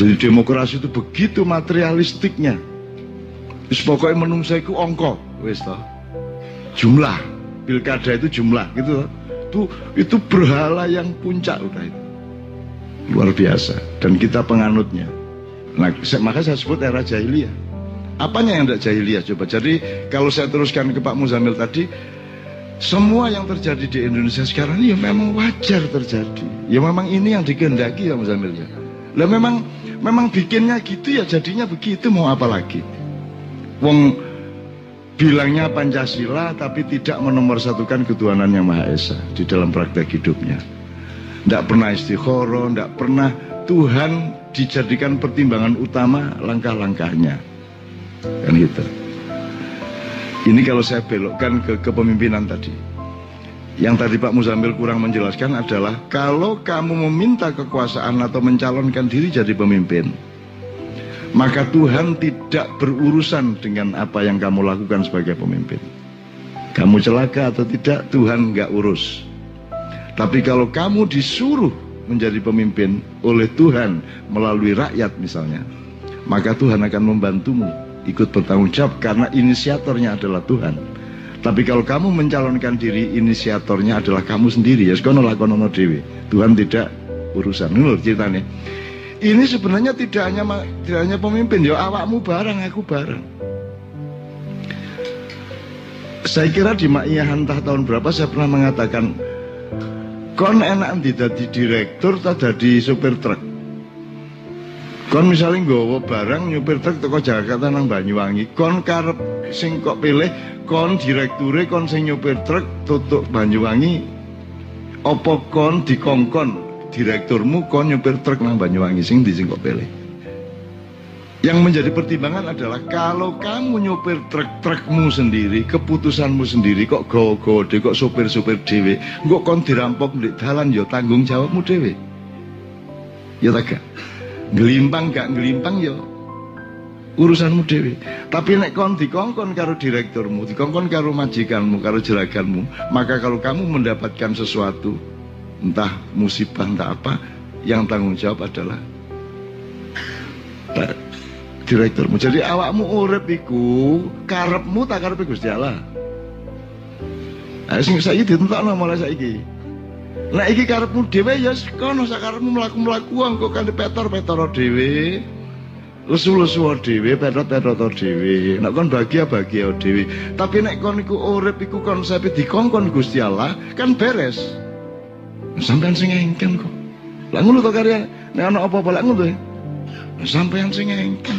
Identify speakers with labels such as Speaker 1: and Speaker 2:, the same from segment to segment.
Speaker 1: Jadi demokrasi itu begitu materialistiknya. Terus pokoknya menungsa itu ongkok, wes toh. Jumlah pilkada itu jumlah gitu. Itu itu berhala yang puncak udah itu. Luar biasa dan kita penganutnya. Nah, maka saya sebut era jahiliyah. Apanya yang tidak jahiliyah coba? Jadi kalau saya teruskan ke Pak Muzamil tadi, semua yang terjadi di Indonesia sekarang ini ya memang wajar terjadi. Ya memang ini yang dikehendaki ya Muzamil ya. Lah memang memang bikinnya gitu ya jadinya begitu mau apa lagi? Wong bilangnya Pancasila tapi tidak menomorsatukan ketuhanan yang Maha Esa di dalam praktek hidupnya. Tidak pernah istiqoroh, tidak pernah Tuhan dijadikan pertimbangan utama langkah-langkahnya. Kan gitu. Ini kalau saya belokkan ke kepemimpinan tadi. Yang tadi Pak Muzamil kurang menjelaskan adalah kalau kamu meminta kekuasaan atau mencalonkan diri jadi pemimpin, maka Tuhan tidak berurusan dengan apa yang kamu lakukan sebagai pemimpin. Kamu celaka atau tidak, Tuhan nggak urus. Tapi kalau kamu disuruh menjadi pemimpin oleh Tuhan melalui rakyat misalnya, maka Tuhan akan membantumu ikut bertanggung jawab karena inisiatornya adalah Tuhan. Tapi kalau kamu mencalonkan diri inisiatornya adalah kamu sendiri ya sekono lakonono dewi. Tuhan tidak urusan. Ini ceritanya. Ini sebenarnya tidak hanya tidak hanya pemimpin ya awakmu bareng aku bareng. Saya kira di Ma'iyah entah tahun berapa saya pernah mengatakan kon enak di direktur atau di supir truk kon misalnya nggawa barang nyupir truk teko Jakarta nang Banyuwangi. Kon karep sing kok pilih kon direkture kon sing nyupir truk tutuk Banyuwangi. Opo kon dikongkon direkturmu kon nyupir truk nang Banyuwangi sing di sing kok pilih? Yang menjadi pertimbangan adalah kalau kamu nyupir truk-trukmu sendiri, keputusanmu sendiri kok go-go kok supir-supir dewe, kok kon dirampok di dalan ya tanggung jawabmu dewe. Ya tak Gelimpang gak gelimpang ya urusanmu dewi. Tapi nek kon dikongkon karo direkturmu, dikongkon karo majikanmu, karo jeraganmu, maka kalau kamu mendapatkan sesuatu, entah musibah entah apa, yang tanggung jawab adalah direkturmu. Jadi awakmu urip iku karepmu tak karepe Gusti Allah. Nah, sing saiki ditentokno mulai saiki. Nah iki karepmu dhewe ya kono sakarepmu mlaku-mlaku engko kanthi petor-petor dhewe. Lesu-lesu dhewe, petot-petot dhewe. Nek kon bahagia-bahagia dhewe. Tapi nek kon iku urip iku konsep dikongkon Gusti Allah, kan beres. Sampeyan sing engken kok. Lah ngono to karya nek ana apa-apa lak ngono Sampeyan sing engken.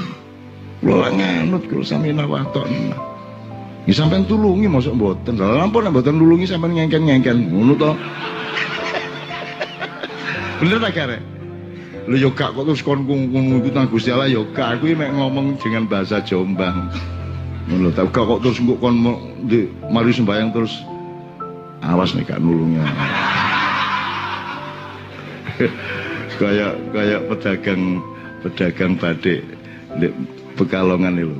Speaker 1: Kula nganut kula sami nawaton. Ya sampeyan tulungi mosok mboten. Lah ampun nek mboten nulungi sampeyan ngengken-ngengken. Ngono to. Bener tak kare? Lu yo kok terus kon ngikut nang Gusti Allah yo gak aku mek ngomong dengan bahasa Jombang. Ngono tak kok terus kok kon di mari sembayang terus awas nih kak nulungnya. kayak kayak pedagang pedagang badik di Pekalongan itu.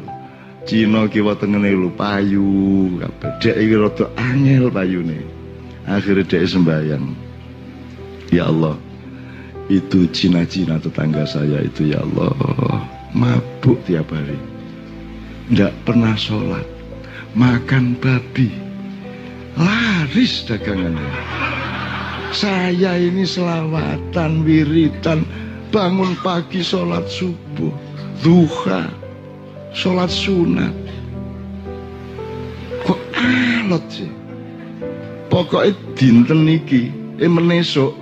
Speaker 1: Cina kiwa tengene lho payu kabeh. Dek iki rada angel payune. Akhirnya dek sembayang. Ya Allah, itu Cina-Cina tetangga saya itu ya Allah. Mabuk tiap hari. Tidak pernah sholat. Makan babi. Laris dagangannya. Saya ini selawatan wiritan. Bangun pagi sholat subuh. Duha. Sholat sunat. Kok alot sih? Pokoknya dinten niki eh menesok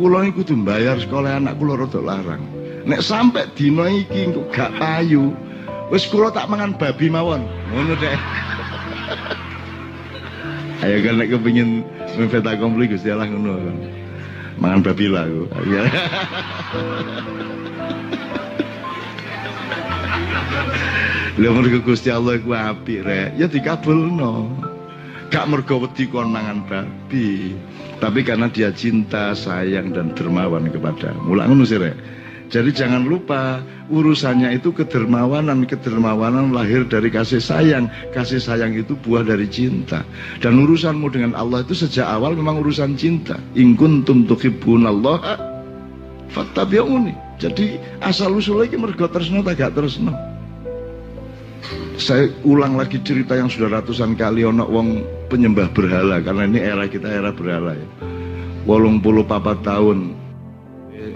Speaker 1: kula iki kudu bayar sekolah anak kula rada larang. Nek sampai dina iki kok gak payu, wis kula tak mangan babi mawon. Ngono deh. Ayo kan nek kepengin mepet akompli Gusti Allah ngono kan. Mangan babi lah aku. Ya. Lha mergo Gusti Allah iku apik rek, ya dikabulno. Gak mergo wedi kon babi tapi karena dia cinta, sayang dan dermawan kepada Mulai ngono Jadi jangan lupa urusannya itu kedermawanan, kedermawanan lahir dari kasih sayang. Kasih sayang itu buah dari cinta. Dan urusanmu dengan Allah itu sejak awal memang urusan cinta. In kuntum Allah fattabi'uni. Jadi asal usul lagi mergo tresno tak tresno. Saya ulang lagi cerita yang sudah ratusan kali ono wong penyembah berhala karena ini era kita era berhala ya. Wolong puluh papa tahun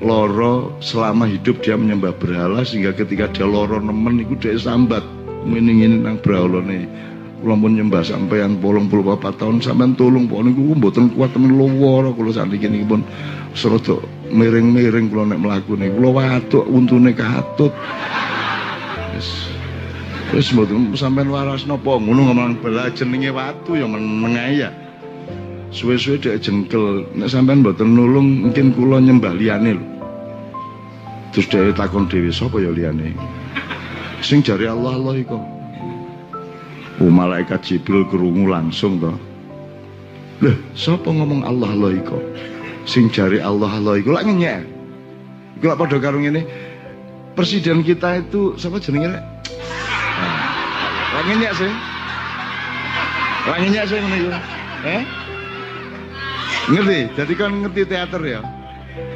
Speaker 1: loro selama hidup dia menyembah berhala sehingga ketika dia loro nemen itu dia sambat. Meningin nang nih kula pun nyembah sampean 84 tahun sampean tolong pokoknya niku mboten kuat temen loworo kula sakniki. Niki pun serada miring-miring kula nek mlaku niku kula watuk untune katut wis wis mboten sampean waras napa ngono ngomong bela jenenge watu ya meneng ya suwe-suwe dia jengkel nek sampean mboten nulung mungkin kula nyembah liyane lho terus dia takon dewi sapa ya liyane sing jari Allah Allah iku Oh, malaikat Jibril kerungu langsung toh. Loh, siapa ngomong Allah Allah iko? Sing jari Allah Allah iko lak ngenyek. Iku lak padha karo ngene. Presiden kita itu siapa jenenge? Lak ngenyek sih. Lak ngenyek sih ngono iku. Eh? Ngerti? Jadi kan ngerti teater ya.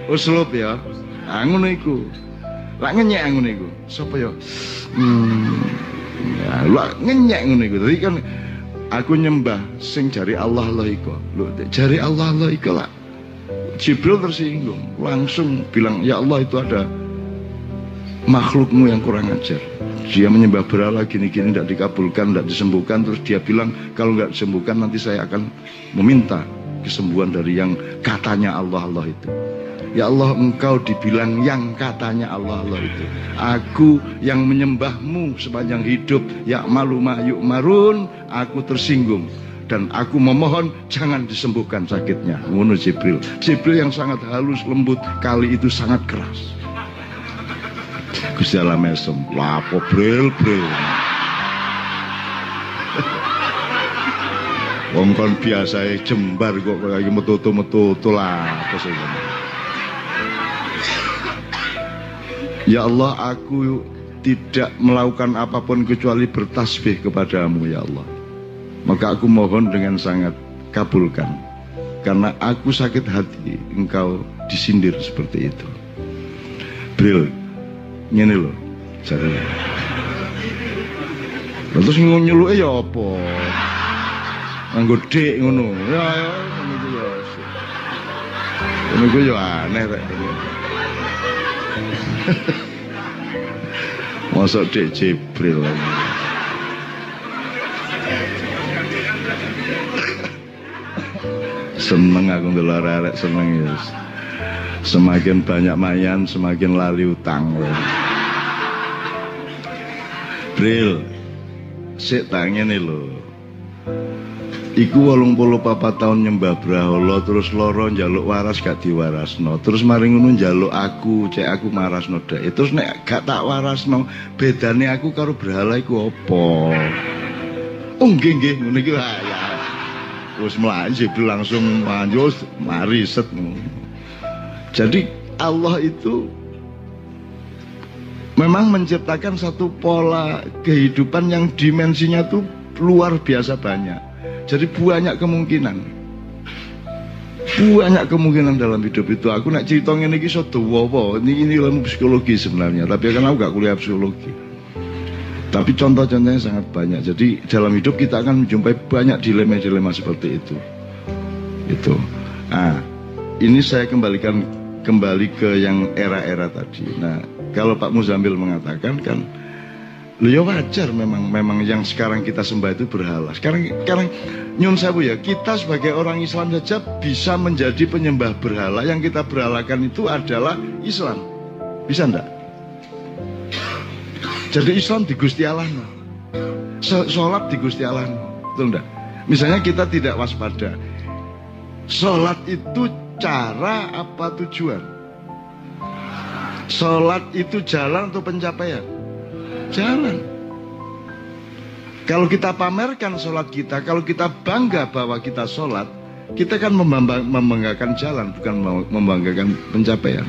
Speaker 1: Uslub ya. Ah ngono iku. Lak ngenyek ngono iku. Sapa ya? Hmm, Ya, lu ngenyek iku. Dadi kan aku nyembah sing jari Allah Allah iku. Lu jari Allah Allah iku lah. Jibril tersinggung, langsung bilang, "Ya Allah itu ada makhlukmu yang kurang ajar." Dia menyembah berhala gini-gini tidak dikabulkan, tidak disembuhkan. Terus dia bilang, kalau nggak disembuhkan nanti saya akan meminta kesembuhan dari yang katanya Allah Allah itu. Ya Allah engkau dibilang yang katanya Allah Allah itu Aku yang menyembahmu sepanjang hidup Ya malu yuk marun Aku tersinggung dan aku memohon jangan disembuhkan sakitnya. Ngono Jibril. Jibril yang sangat halus lembut kali itu sangat keras. Gusti Allah mesem, lapo bril bril. Wong kon biasa jembar kok kayak metu-metu lah terus Ya Allah aku tidak melakukan apa pun kecuali bertasbih kepadamu ya Allah. Maka aku mohon dengan sangat kabulkan. Karena aku sakit hati engkau disindir seperti itu. Bril Ini loh caranya Terus nyeluk ya apa? Nganggo dik ngono. Ya ya ngono ya Ngono ya aneh rek. Masuk dek Jibril. Seneng aku ndelok arek seneng ya. Semakin banyak mayan, semakin lali utang. Bril, sik tangene lho. Iku wolung puluh papa tahun nyembah brahola terus loro njaluk waras gak diwarasno. Terus maring ngono aku cek aku marasno dek terus nek gak tak warasno bedane aku karo berhala iku apa? Oh nggih nggih ngono iki ya. Terus mlayu langsung manjus mari set jadi Allah itu memang menciptakan satu pola kehidupan yang dimensinya tuh luar biasa banyak jadi banyak kemungkinan. Banyak kemungkinan dalam hidup itu. Aku nak cerita ini so apa? Ini ini ilmu psikologi sebenarnya, tapi kan aku gak kuliah psikologi. Tapi contoh-contohnya sangat banyak. Jadi dalam hidup kita akan menjumpai banyak dilema-dilema seperti itu. Itu. Nah, ini saya kembalikan kembali ke yang era-era tadi. Nah, kalau Pak Muzamil mengatakan kan ya wajar memang memang yang sekarang kita sembah itu berhala. Sekarang sekarang nyun sewu ya, kita sebagai orang Islam saja bisa menjadi penyembah berhala. Yang kita berhalakan itu adalah Islam. Bisa ndak? Jadi Islam di Gusti Allah. Sholat di Gusti Allah. Betul ndak? Misalnya kita tidak waspada. Sholat itu cara apa tujuan? Sholat itu jalan untuk pencapaian Jalan. Kalau kita pamerkan sholat kita, kalau kita bangga bahwa kita sholat, kita kan membanggakan jalan, bukan membanggakan pencapaian.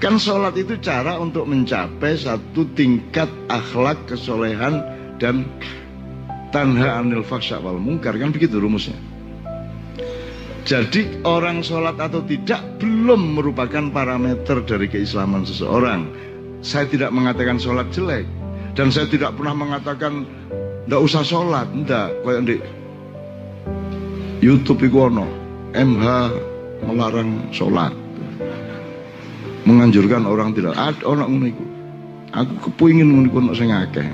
Speaker 1: Kan sholat itu cara untuk mencapai satu tingkat akhlak, kesolehan, dan tanha anil faksa wal mungkar. Kan begitu rumusnya. Jadi orang sholat atau tidak belum merupakan parameter dari keislaman seseorang. Saya tidak mengatakan sholat jelek. Dan saya tidak pernah mengatakan tidak usah sholat, tidak. Kayak di YouTube itu MH melarang sholat, menganjurkan orang tidak. Ada orang ngono Aku kepingin ngono iku ono sing akeh.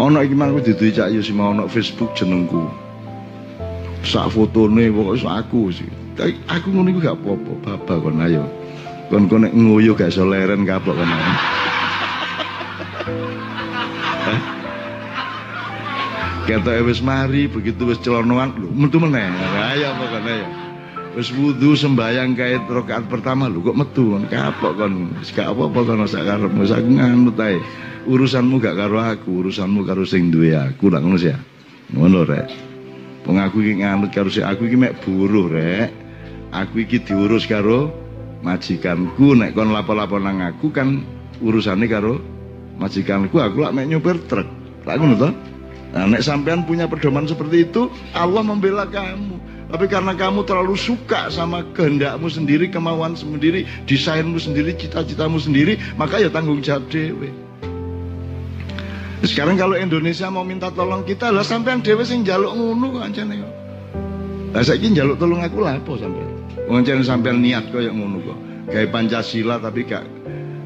Speaker 1: Ono iki mang diduwi cak yo sing ono Facebook jenengku sak fotone pokoke sak aku sih. Tapi aku ngono iku gak apa-apa, baba kon ayo. Kon kon nek nguyuh gak iso leren kapok kon. Kata wis mari begitu wis celonoan lho metu meneh. Ayo apa kon ayo. Wis wudu sembayang kait rakaat pertama lho kok metu kon kapok kon. Wis gak apa-apa kon sak karepmu sak nganut ae. Urusanmu gak karo aku, urusanmu karo sing duwe aku lah ngono sih. Ngono rek. Wong aku iki nganut karo si aku iki mek buruh rek. Aku iki diurus karo majikanku nek kon lapo-lapo nang aku kan urusane karo majikanku aku lak mek nyupir truk. Lah ngono to? Nah, nek sampean punya pedoman seperti itu, Allah membela kamu. Tapi karena kamu terlalu suka sama kehendakmu sendiri, kemauan sendiri, desainmu sendiri, cita-citamu sendiri, maka ya tanggung jawab dewe. Sekarang kalau Indonesia mau minta tolong kita lah sampean dhewe sing njaluk ngono kok ancane kok. Lah saiki njaluk tolong aku lah apa sampean? Wong sampean niat koyo ngono kok. Gawe Pancasila tapi gak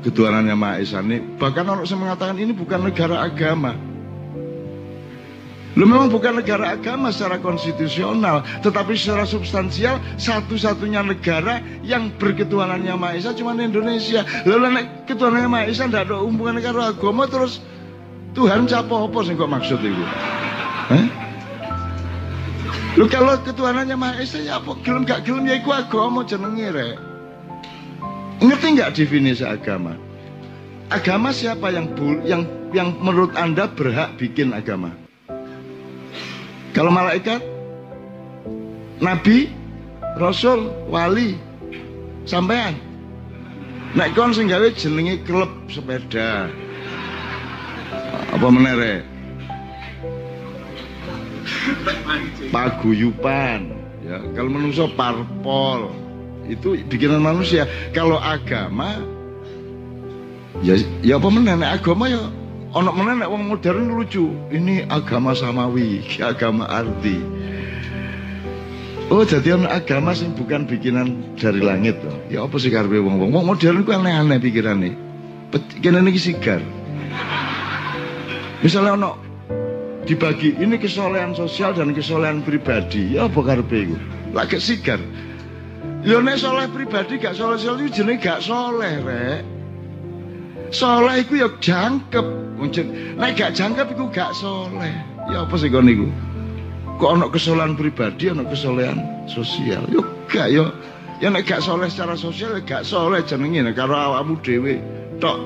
Speaker 1: ketuhanannya Maha Esa ini. Bahkan orang yang mengatakan ini bukan negara agama. Lu memang bukan negara agama secara konstitusional, tetapi secara substansial satu-satunya negara yang berketuhanannya Maha Esa cuma Indonesia. Lalu nek ketuhanannya Maha Esa ndak ada hubungan dengan agama terus Tuhan siapa apa sih kok maksud itu? Hah? Lu kalau ketuhanannya Maha Esa ya apa gelem gak gelem ya iku agama jenenge rek. Ngerti nggak definisi agama? Agama siapa yang yang yang menurut Anda berhak bikin agama? Kalau malaikat, nabi, rasul, wali, sampean. Nek kon sing gawe jenenge klub sepeda apa menere paguyupan ya kalau manusia parpol itu bikinan manusia. Kalau agama ya ya apa menene agama ya ono menene wong modern lucu. Ini agama samawi agama arti. Oh jadi ono agama sih bukan bikinan dari langit loh. Ya apa sih karbe wong wong modern ku aneh-aneh pikirannya. Kene iki sigar. Misalnya ono dibagi ini kesolehan sosial dan kesolehan pribadi. Ya apa karepe iku? Lagi sigar. Ya nek soleh pribadi gak soleh soleh itu jenenge gak soleh rek. Soleh iku ya jangkep. Nek gak jangkep iku gak soleh. Ya apa sih kon iku? Kok ono kesolehan pribadi, ono kesolehan sosial. Yo gak yo. Ya nek gak soleh secara sosial ya gak soleh jenenge karo awakmu dhewe tok.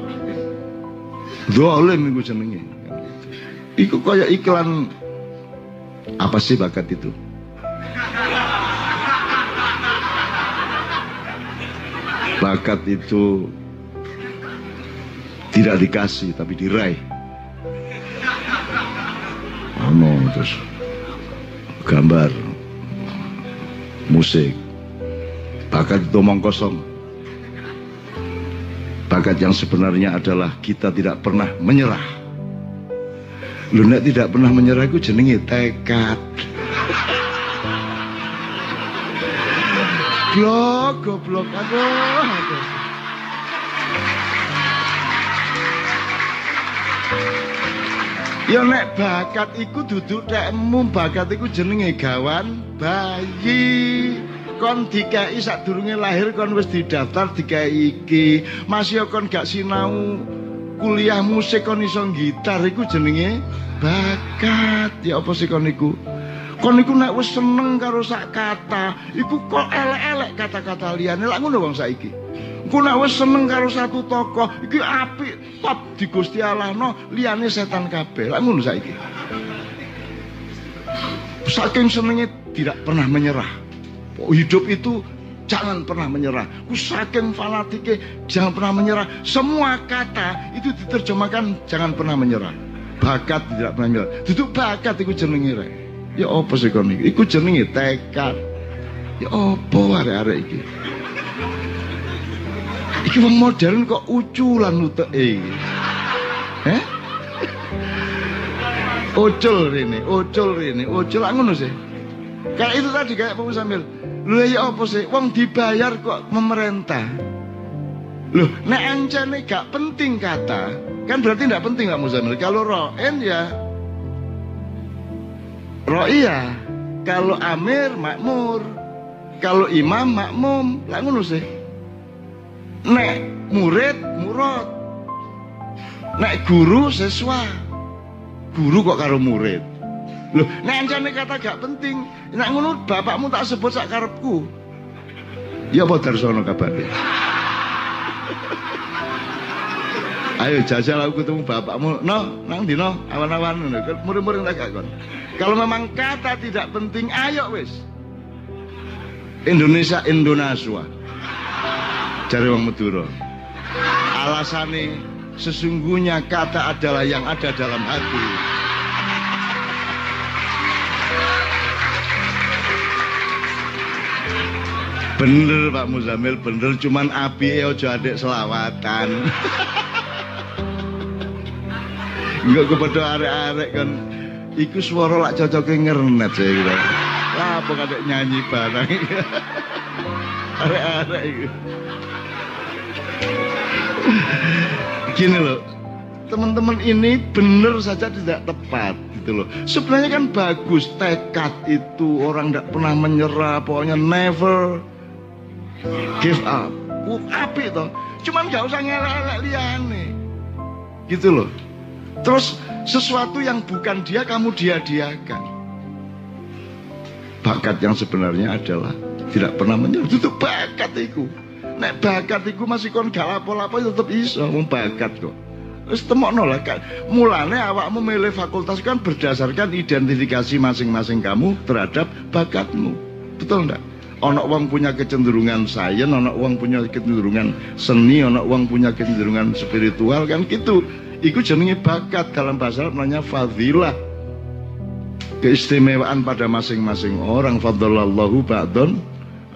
Speaker 1: Zalim iku jenenge. Iku kayak iklan apa sih bakat itu? Bakat itu tidak dikasih tapi diraih. Oh, terus gambar, musik, bakat itu omong kosong. Bakat yang sebenarnya adalah kita tidak pernah menyerah Lu nek tidak pernah menyerah ku jenenge tekad. Blok, goblok, aduh. Ya nek bakat iku duduk tekmu, bakat iku jenenge gawan bayi. Kon dikai sak durunge lahir kon wis didaftar dikai iki. Masih kon gak sinau kuliah musik kon iso gitar iku jenenge bakat. Ya apa sih kon iku? Kon iku nek wis seneng karo sak kata iku kok elek-elek kata-kata liyane. Lak ngono wong saiki? Ku nek wis seneng karo satu tokoh iki apik top di Gusti Allah no liyane setan kabeh. Lak ngono saiki? Saking senengnya tidak pernah menyerah. Hidup itu jangan pernah menyerah. Ku saking fanatiknya jangan pernah menyerah. Semua kata itu diterjemahkan jangan pernah menyerah. Bakat tidak pernah menyerah. Duduk bakat itu jenenge rek. Ya apa sih kon iku? Jenenge tekad. Ya apa arek-arek iki? Iki wong modern kok uculan uteke iki. Eh? Ucul rene, ucul rene, ucul ngono sih. Kayak itu tadi kayak Pak Sambil. Lho ya apa sih? Wong dibayar kok pemerintah. Loh, nek ancane gak penting kata, kan berarti tidak penting Pak Muzamil. Kalau roen ya ro'iyah. Kalau amir makmur. Kalau imam makmum. Lah ngono sih. Nek murid murad. Nek guru sesuai guru kok karo murid loh nek ancane kata gak penting nek ngono bapakmu tak sebut sak karepku ya apa darsono kabare Ayo jajal aku ketemu bapakmu. No, nang dino awan-awan ngono. Murid-murid tak gak kon. Kalau memang kata tidak penting, ayo wis. Indonesia Indonesia. Cari wong Madura. Alasane sesungguhnya kata adalah yang ada dalam hati. Bener Pak Muzamil, bener cuman api ojo adik selawatan. Enggak kepada arek-arek kan iku suara lak cocoknya ngernet saya gitu. Lah apa kadek nyanyi barang. arek-arek itu gini loh teman-teman ini benar saja tidak tepat gitu loh sebenarnya kan bagus tekad itu orang tidak pernah menyerah pokoknya never give up. Uh, api toh. Cuman gak usah ngelak-ngelak liane gitu loh. Terus sesuatu yang bukan dia kamu dia-diakan. Bakat yang sebenarnya adalah tidak pernah menyerah. Itu bakat itu nek bakat iku masih kon gak lapo-lapo ya tetep iso. Wong bakat kok. Wis temokno lah. Kan mulane awakmu milih fakultas kan berdasarkan identifikasi masing-masing kamu terhadap bakatmu. Betul ndak ana wong punya kecenderungan sains ana wong punya kecenderungan seni ana wong punya kecenderungan spiritual kan gitu. Iku jenenge bakat dalam bahasa namanya fadilah. Keistimewaan pada masing-masing orang. Fadlallahu ba'don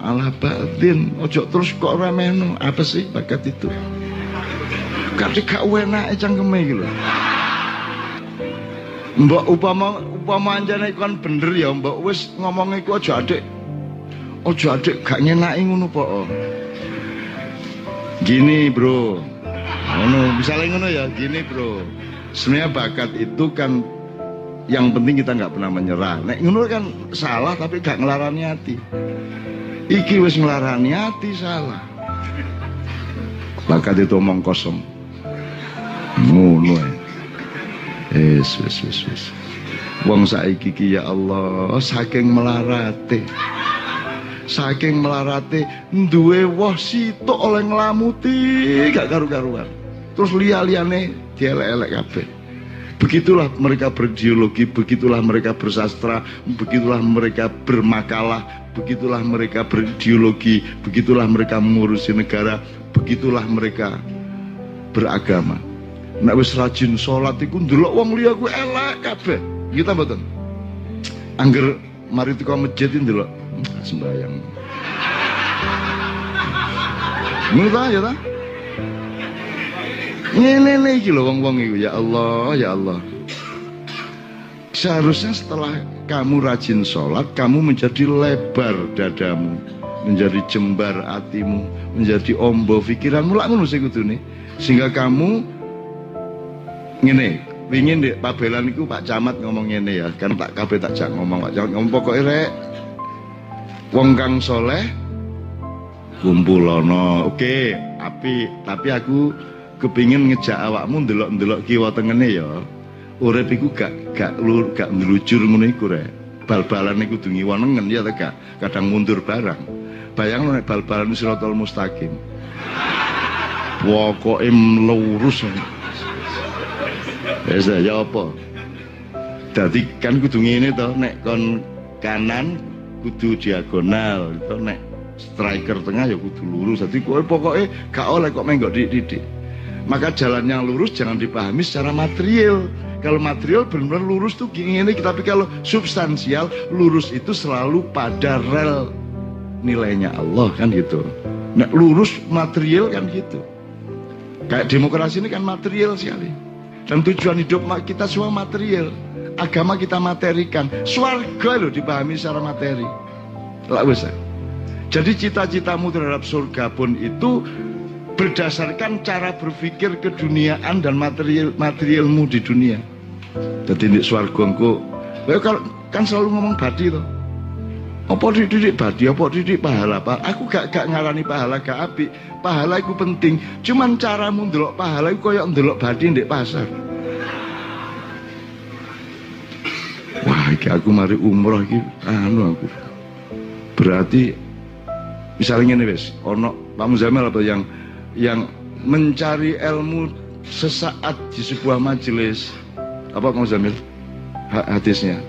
Speaker 1: ala batin ojo terus kok remeno apa sih bakat itu? Kati gak enak cangkeme iki lho. Mbak upama upama anjane kan bener ya Mbak wis ngomong iku aja adik aja adik gak nyenaki ngono po gini bro. Ngono misalnya ngono ya gini bro. Sebenarnya bakat itu kan yang penting kita nggak pernah menyerah. Nek ngono kan salah tapi gak ngelarani hati. Iki wis nglarani hati salah. Bakat itu omong kosong. Ngono wis wis wis wis. Wong saiki ki ya Allah saking melarate saking melarate duwe woh sitok oleh nglamuti gak karu-karuan terus liya-liyane dielek-elek kabeh Begitulah mereka berideologi, begitulah mereka bersastra, begitulah mereka bermakalah, begitulah mereka berideologi, begitulah mereka mengurusi negara, begitulah mereka beragama. Nek wis rajin salat iku ndelok wong liya ku elek kabeh. Kita mboten. Angger mari teko masjid ndelok hmm, sembayang. Ngono ta ya? Ngene iki lho wong-wong iku ya Allah, ya Allah. Seharusnya setelah kamu rajin sholat, kamu menjadi lebar dadamu, menjadi jembar hatimu, menjadi ombo pikiranmu lah ngono sing kudune. Sehingga kamu ngene, ingin deh Pak Belan itu Pak Camat ngomong ngene ya, kan tak kabeh tak jak ngomong Pak Camat ngomong pokoknya rek wong kang soleh kumpulono. Oke, api, tapi aku kepingin ngejak awakmu ndelok-ndelok kiwa tengene ya. Urip iku gak gak lur gak ndelujur ngono iku rek. Bal-balan iku dungi wonengen ya ta. Kadang mundur barang. Bayang nek bal-balan siratal mustaqim. Pokoke lurus. Wis ya apa? Dadi kan kudu ngene to nek kon kanan kudu diagonal to nek striker tengah ya kudu lurus. Dadi kowe pokoke gak oleh kok menggok didik. Maka jalan yang lurus jangan dipahami secara material. Kalau material benar-benar lurus tuh gini ini, tapi kalau substansial lurus itu selalu pada rel nilainya Allah kan gitu. Nek lurus material kan gitu. Kayak demokrasi ini kan material sekali. Dan tujuan hidup kita semua material. Agama kita materikan. Swarga loh dipahami secara materi. Lah bisa. Jadi cita-citamu terhadap surga pun itu berdasarkan cara berpikir keduniaan dan material materialmu di dunia. Jadi di swarga engko kan selalu ngomong badi tuh apa dididik badi apa didik pahala pak aku gak gak ngarani pahala gak api pahala itu penting cuman caramu ndelok pahala itu koyok ndelok badi di pasar aku mari umroh iki anu aku berarti misalnya ini wes ono Pak Muzamil apa yang yang mencari ilmu sesaat di sebuah majelis apa Pak Muzamil hadisnya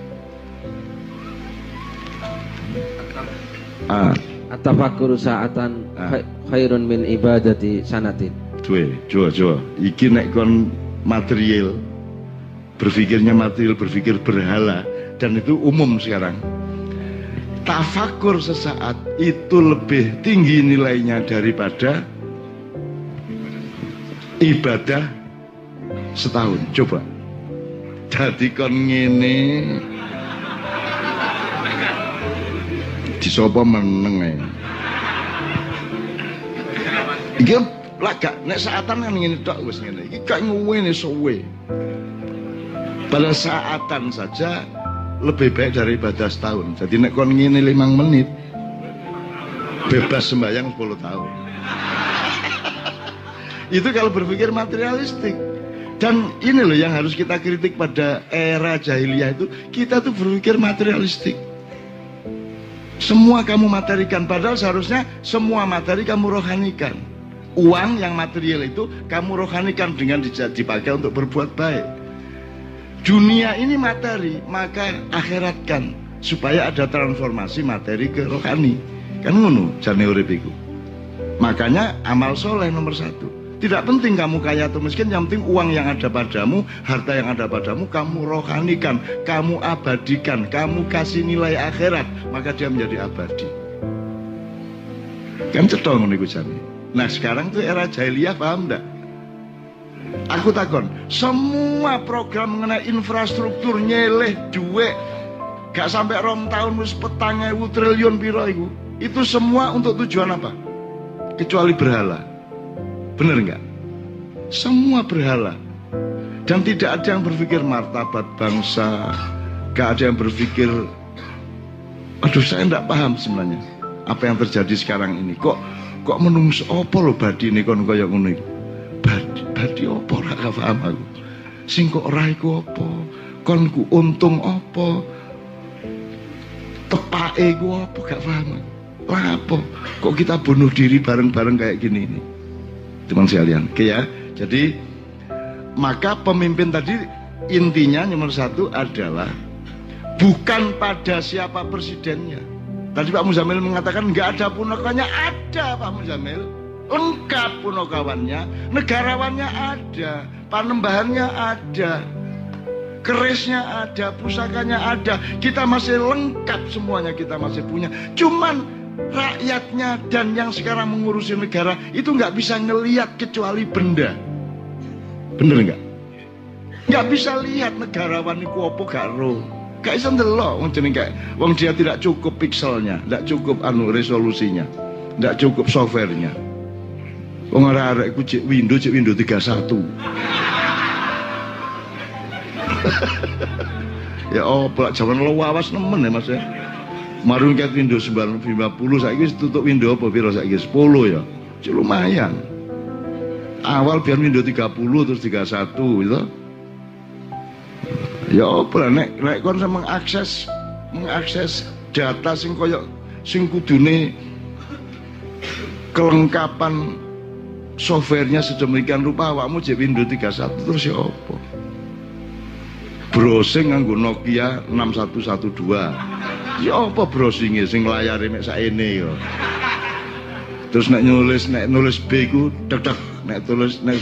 Speaker 2: Ah. At-tafakkur sa'atan ah. khairun min ibadati sanatin.
Speaker 1: Cuy, coba coba. Iki nek kon material berpikirnya material, berpikir berhala dan itu umum sekarang. Tafakur sesaat itu lebih tinggi nilainya daripada ibadah setahun. Coba. Jadi kon ngene sapa meneng. Iki lah gak nek saatan kan ngene tok wis ngene. Iki gak ngene suwe. Pada saatan saja lebih baik dari ibadah setahun. Jadi nek kon ngene 5 menit bebas sembahyang 10 tahun. Itu kalau berpikir materialistik. Dan ini loh yang harus kita kritik pada era jahiliyah itu, kita tuh berpikir materialistik. Semua kamu materikan, padahal seharusnya semua materi kamu rohanikan. Uang yang material itu kamu rohanikan dengan dipakai untuk berbuat baik. Dunia ini materi, maka akhiratkan supaya ada transformasi materi ke rohani. Kan ngono jane urip Makanya amal soleh nomor satu. Tidak penting kamu kaya atau miskin, yang penting uang yang ada padamu, harta yang ada padamu, kamu rohanikan, kamu abadikan, kamu kasih nilai akhirat, maka dia menjadi abadi. Kan cetol ngono Nah sekarang tuh era jahiliyah paham enggak? Aku takon, semua program mengenai infrastruktur nyeleh duit gak sampai rom tahun wis petang triliun piro itu. Itu semua untuk tujuan apa? Kecuali berhala. Benar nggak? Semua berhala. Dan tidak ada yang berpikir martabat bangsa. Gak ada yang berpikir, aduh saya tidak paham sebenarnya apa yang terjadi sekarang ini. Kok kok menungso opo lo badi ini kon kaya ngono Badi opo ora paham aku. Sing kok ora iku opo? Kon ku untung opo? Tepake ku opo gak paham aku. apa? Kok kita bunuh diri bareng-bareng kayak gini ini? teman sekalian. Oke ya. Jadi maka pemimpin tadi intinya nomor satu adalah bukan pada siapa presidennya. Tadi Pak Muzamil mengatakan nggak ada punokawannya, ada Pak Muzamil. Lengkap punokawannya, negarawannya ada, panembahannya ada, kerisnya ada, pusakanya ada. Kita masih lengkap semuanya kita masih punya. Cuman rakyatnya dan yang sekarang mengurusi negara itu nggak bisa ngelihat kecuali benda. Bener nggak? Nggak bisa lihat negarawan itu apa gak roh. Gak bisa ndelok wong jeneng kayak wong dia tidak cukup pikselnya, tidak cukup anu resolusinya, tidak cukup softwarenya. Wong arek-arek iku cek Windows, cek Windows 31. ya oh, zaman lo awas nemen ya Mas ya. Marun ket Windows 50 saiki tutup Windows apa piro saiki 10 ya. Cuk lumayan. Awal biar Windows 30 terus 31 gitu. Ya apa lah nek nek kon mengakses mengakses data sing koyo sing kudune kelengkapan softwarenya sedemikian rupa awakmu jek Windows 31 terus ya apa? Browsing nganggo Nokia 6112 Ya apa browsingnya sing layare mek saene yo. Terus nek nulis nek nulis B ku tek tek nek tulis nek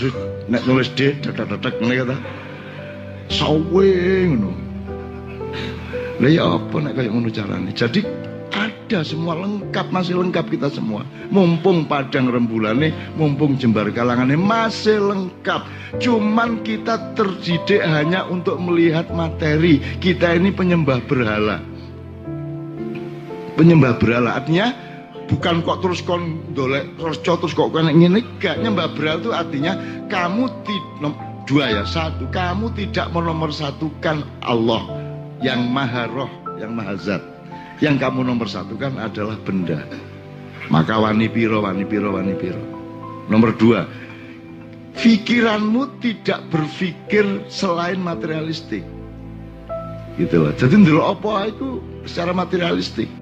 Speaker 1: nek nulis D tek tek tek ngene kata. Sawe ngono. Lah ya apa nek kaya ngono carane. Jadi ada semua lengkap masih lengkap kita semua. Mumpung padang rembulane mumpung jembar kalangannya masih lengkap. Cuman kita terdidik hanya untuk melihat materi. Kita ini penyembah berhala. Penyembah berhala artinya bukan kok terus kon dolek terus terus kok kena ngene. Gak nyembah berhala itu artinya kamu tidak dua ya satu. Kamu tidak menomor satukan Allah yang maha roh yang maha zat yang kamu nomor satukan adalah benda. Maka wani piro wani piro wani piro. Nomor dua pikiranmu tidak berpikir selain materialistik. Gitu loh. Jadi dulu apa itu secara materialistik